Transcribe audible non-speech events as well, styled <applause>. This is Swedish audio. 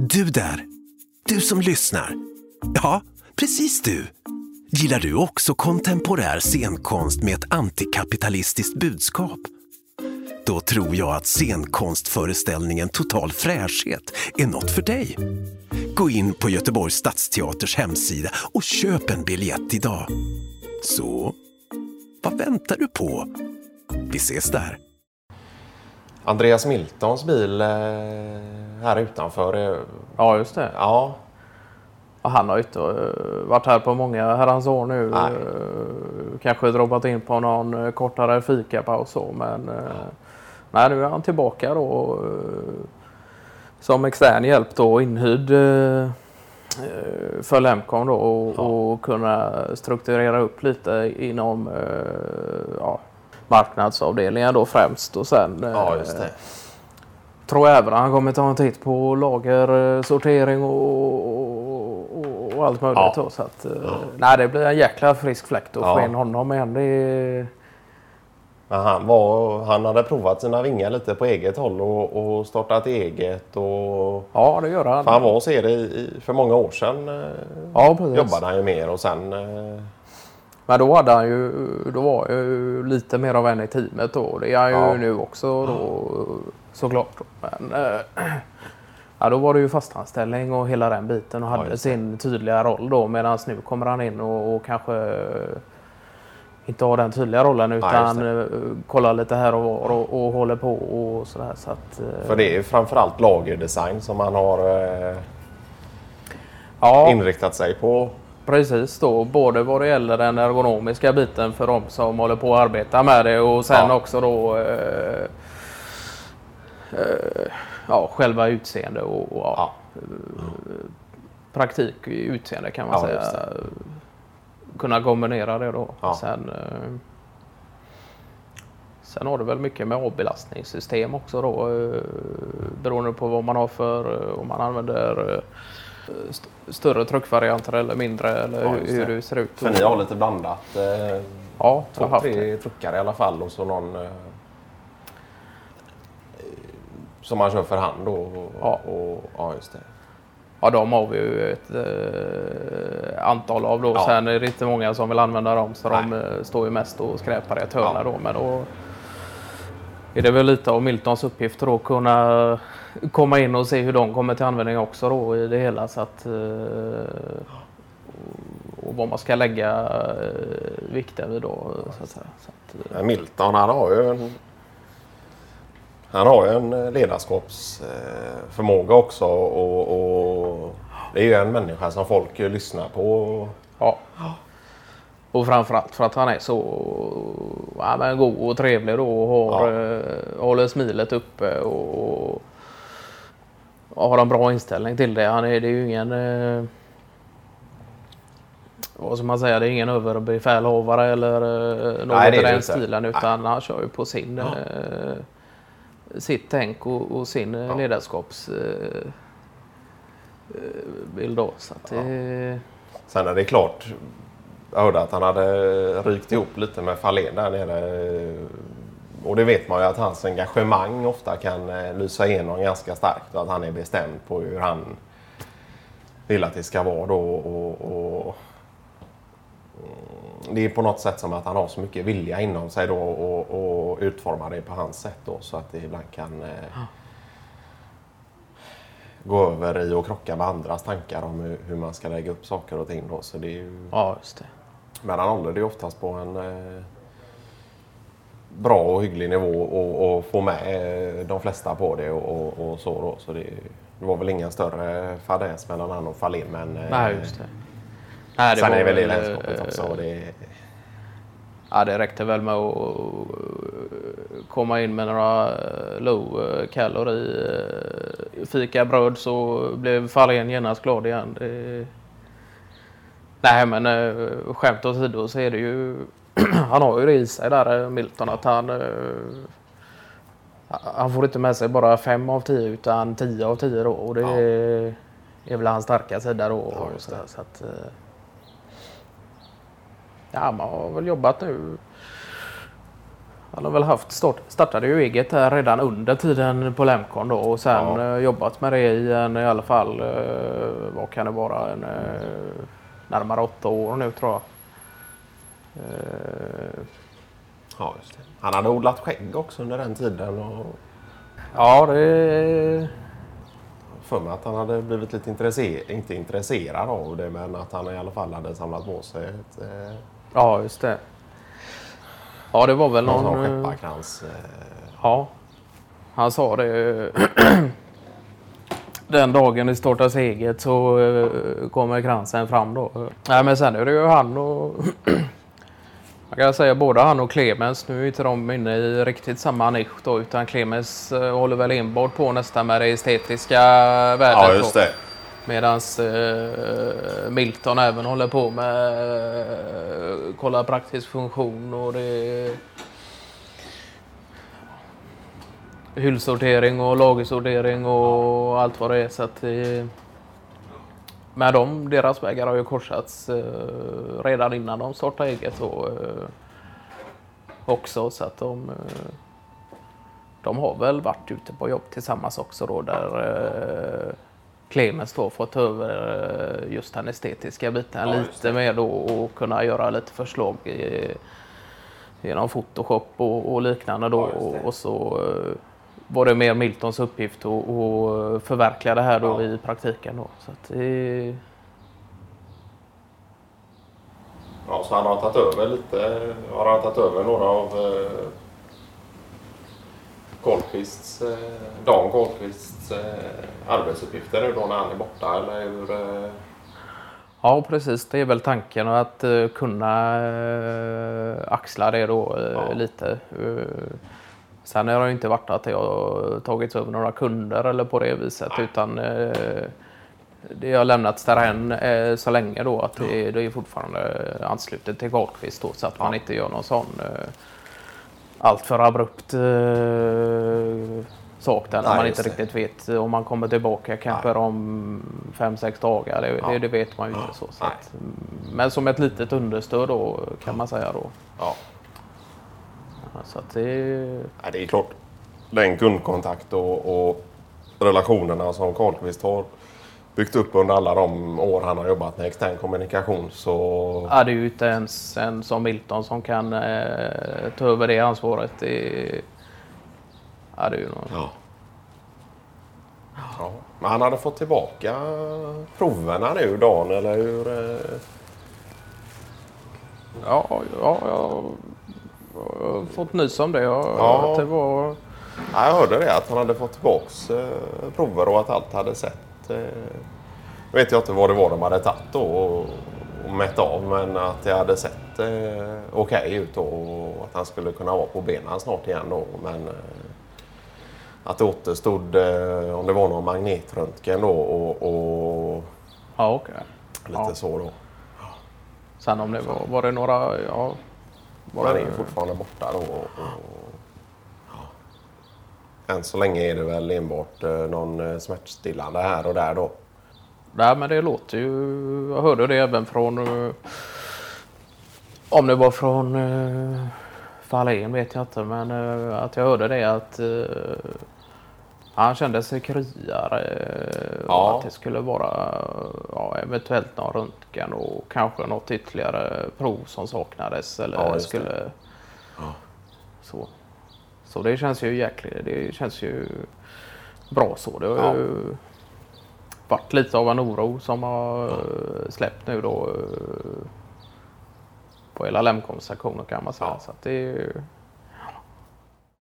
Du där! Du som lyssnar. Ja, precis du. Gillar du också kontemporär scenkonst med ett antikapitalistiskt budskap? Då tror jag att scenkonstföreställningen Total fräschhet är något för dig. Gå in på Göteborgs stadsteaters hemsida och köp en biljett idag. Så, vad väntar du på? Vi ses där. Andreas Miltons bil eh, här utanför. är- Ja, just det. Ja, Och han har inte eh, varit här på många herrans år nu. Nej. Eh, Kanske droppat in på någon eh, kortare fikapaus så, men eh, nej, nu är han tillbaka då eh, som extern hjälp då inhyrd eh, eh, för Lemcon då och, och kunna strukturera upp lite inom eh, ja, marknadsavdelningen då främst och sen eh, ja just det. tror jag även han kommer ta en titt på lagersortering och, och, och allt möjligt. Ja. Så att, eh, nej, det blir en jäkla frisk fläkt att få Ja. in honom igen. Det Men han, var, han hade provat sina vingar lite på eget håll och, och startat eget. Och, ja, det gör han. för han var hos er i, i, för många år sedan. eh, ja, precis. jobbade han ju mer och sen... Men då hade han ju, då var jag ju lite mer av en i teamet då. Det är han ju Ja. nu också då, såklart. Men eh, <clears throat> ja, då var det ju fastanställning och hela den biten och hade det. sin tydliga roll då. Medan nu kommer han in och, och kanske inte har den tydliga rollen utan eh, kollar lite här och var och, och håller på och sådär. Så att, eh, För det är ju framförallt lagerdesign som han har eh, ja, inriktat sig på. Precis då, både vad det gäller den ergonomiska biten för de som håller på att arbeta med det och sen Ja. också då eh, eh, ja, själva utseende och, och ja, Ja. praktik i utseende kan man säga. Kunna kombinera det då. Sen, eh, sen har det väl mycket med avbelastningssystem också då. Eh, beroende på vad man har för, eh, om man använder eh, st- större truckvarianter eller mindre eller Ja, hur, hur det. ser ut. För ni har lite blandat. Eh, Ja, två, tre truckar i alla fall och så någon eh, som man kör för hand då. Och, Ja. och, ja, just det. Ja, de har vi ju ett eh, antal av då. Ja. Sen är det inte många som vill använda dem så de Nej. eh, står ju mest och skräpar i ett hörn Ja. då. Men då är det väl lite av Miltons uppgift då kunna komma in och se hur de kommer till användning också då i det hela. Så att, eh, och vad man ska lägga eh, vikten vid då. Så att. Så att, eh, Milton han har ju en, han har ju en ledarskapsförmåga också. Och, och det är ju en människa som folk lyssnar på. Ja. Och framförallt för att han är så ja, men god och trevlig då och har, eh, håller smilet uppe och har en bra inställning till det. Han är, det är ju ingen eh, vad ska man säga, det är ingen överbefälhavare eller eh, något Nej, i den stilen utan han kör ju på sin eh, sitt tänk och, och sin ja. ledarskaps eh, eh, då. Så att Sen är det klart. Jag hörde att han hade rykt ihop lite med Fahlén där nere. Och det vet man ju att hans engagemang ofta kan eh, lysa igenom ganska starkt. Och att han är bestämd på hur han vill att det ska vara då. Och, och, mm, det är på något sätt som att han har så mycket vilja inom sig då och, och utforma det på hans sätt då så att det ibland kan eh, gå över i och krocka med andras tankar om hur, hur man ska lägga upp saker och ting då. Så det är ju, ja, just det. men han håller det ju oftast på en eh, bra och hygglig nivå och, och får med eh, de flesta på det och, och, och så då. Så det, det var väl ingen större fadäs mellan han och Fahlén men eh, Nej, just det. Nej, sen är det väl det eh, också. Det, Ja, det räckte väl med att eh, komma in med några low calorie eh, fikabröd så blev Fahlén genast glad igen. Det... Nej, men skämt åsido så är det ju... <clears throat> han har ju det i sig där, eh, Milton, att han... eh, Han får inte med sig bara fem av tio utan tio av tio då. Och det Ja. är, är väl hans starka sida då. Ja, så, så att, eh, ja, man har väl jobbat nu han har väl haft start, startade ju eget där redan under tiden på Lemcon då och sen Ja. jobbat med det i en, i alla fall, vad kan det vara, en, närmare åtta år nu tror jag. Eh, Ja, just det. Han hade odlat skägg också under den tiden. Och ja, det för mig att han hade blivit lite intresserad, inte intresserad av det, men att han i alla fall hade samlat på sig ett, eh, Ja, just det. Ja, det var väl någon någon... eh, skepparkrans. Ja, han sa det. <clears throat> Den dagen det startas eget så kommer kransen fram då. Nej, men sen är det ju han och... <clears throat> Kan säga både han och Clemens. Nu är inte de inne i riktigt samma nisch då, utan Clemens eh, håller väl enbart på nästan med det estetiska värdet. ja, just det. Medan eh, Milton även håller på med eh, kolla praktisk funktion och det hyllsortering och lagersortering och allt vad det är. Så att, eh, med dem, deras vägar har ju korsats eh, redan innan de startade eget och, eh, också. Så att de, eh, de har väl varit ute på jobb tillsammans också då där eh, Clemens då fått över eh, just den estetiska biten Ja, lite mer då och kunna göra lite förslag i, genom Photoshop och, och liknande då. Ja, och, och så eh, var det mer Miltons uppgift att att förverkliga det här då Ja. i praktiken då. Så att det, Ja, så han har tagit över lite. Har han tagit över några av eh, Kohlqvists, eh, Dan Kohlqvists eh, arbetsuppgifter nu då när han är borta? Eller hur? Eh, Ja, precis. Det är väl tanken att eh, kunna uh, axla det då eh, Ja. lite. Sen har det inte varit att jag har tagits över några kunder eller på det viset utan uh, det har lämnats därhän uh, så länge då att det, det är fortfarande anslutet till Karlqvist så att man Ja. inte gör någon sån uh, allt för abrupt uh, sak där när Nej, man inte det. riktigt vet om man kommer tillbaka kanske om fem, sex dagar. Det, Ja. det, det vet man ju inte så. så att, men som ett litet understöd då kan man säga då. ja. Ja, Så att det, Nej, det är klart. Den kundkontakt och, och relationerna som Karlqvist har byggt upp under alla de år han har jobbat med extern kommunikation så... ja, det är ju inte ens en som Milton som kan eh, ta över det ansvaret. Det, ja, det är ju någon, Ja. ja. Men han hade fått tillbaka proverna nu Dan, eller hur? eh? ja, ja, har fått nys om det. Ja. Att det var, Ja, jag hörde det, att han hade fått tillbaks eh, prover och att allt hade sett... Eh, nu vet jag inte vad det var de hade tagit då och, och mätt av, men att det hade sett eh, okej ut då, och att han skulle kunna vara på benen snart igen då. Men eh, att det återstod eh, om det var någon magnetröntgen då och, och ja, okej. lite Ja. så då. Sen om det var, var det några, ja. Man är ju fortfarande borta då. Och, och. Än så länge är det väl enbart eh, någon eh, smärtstillande här och där då. Nej, men det låter ju... Jag hörde det även från... Eh, om det var från Fahlén vet jag inte, men att jag hörde det att han kände sig kryare eh, Ja. att det skulle vara ja, eventuellt någon röntgen och kanske något ytterligare prov som saknades. Eller Ja, det. skulle... Så. så det känns ju jäkligt. Det känns ju bra så. Det har Ja. ju varit lite av en oro som har eh, släppt nu då eh, på hela Lemcom-sektionen kan man säga. Ja. Så det är ju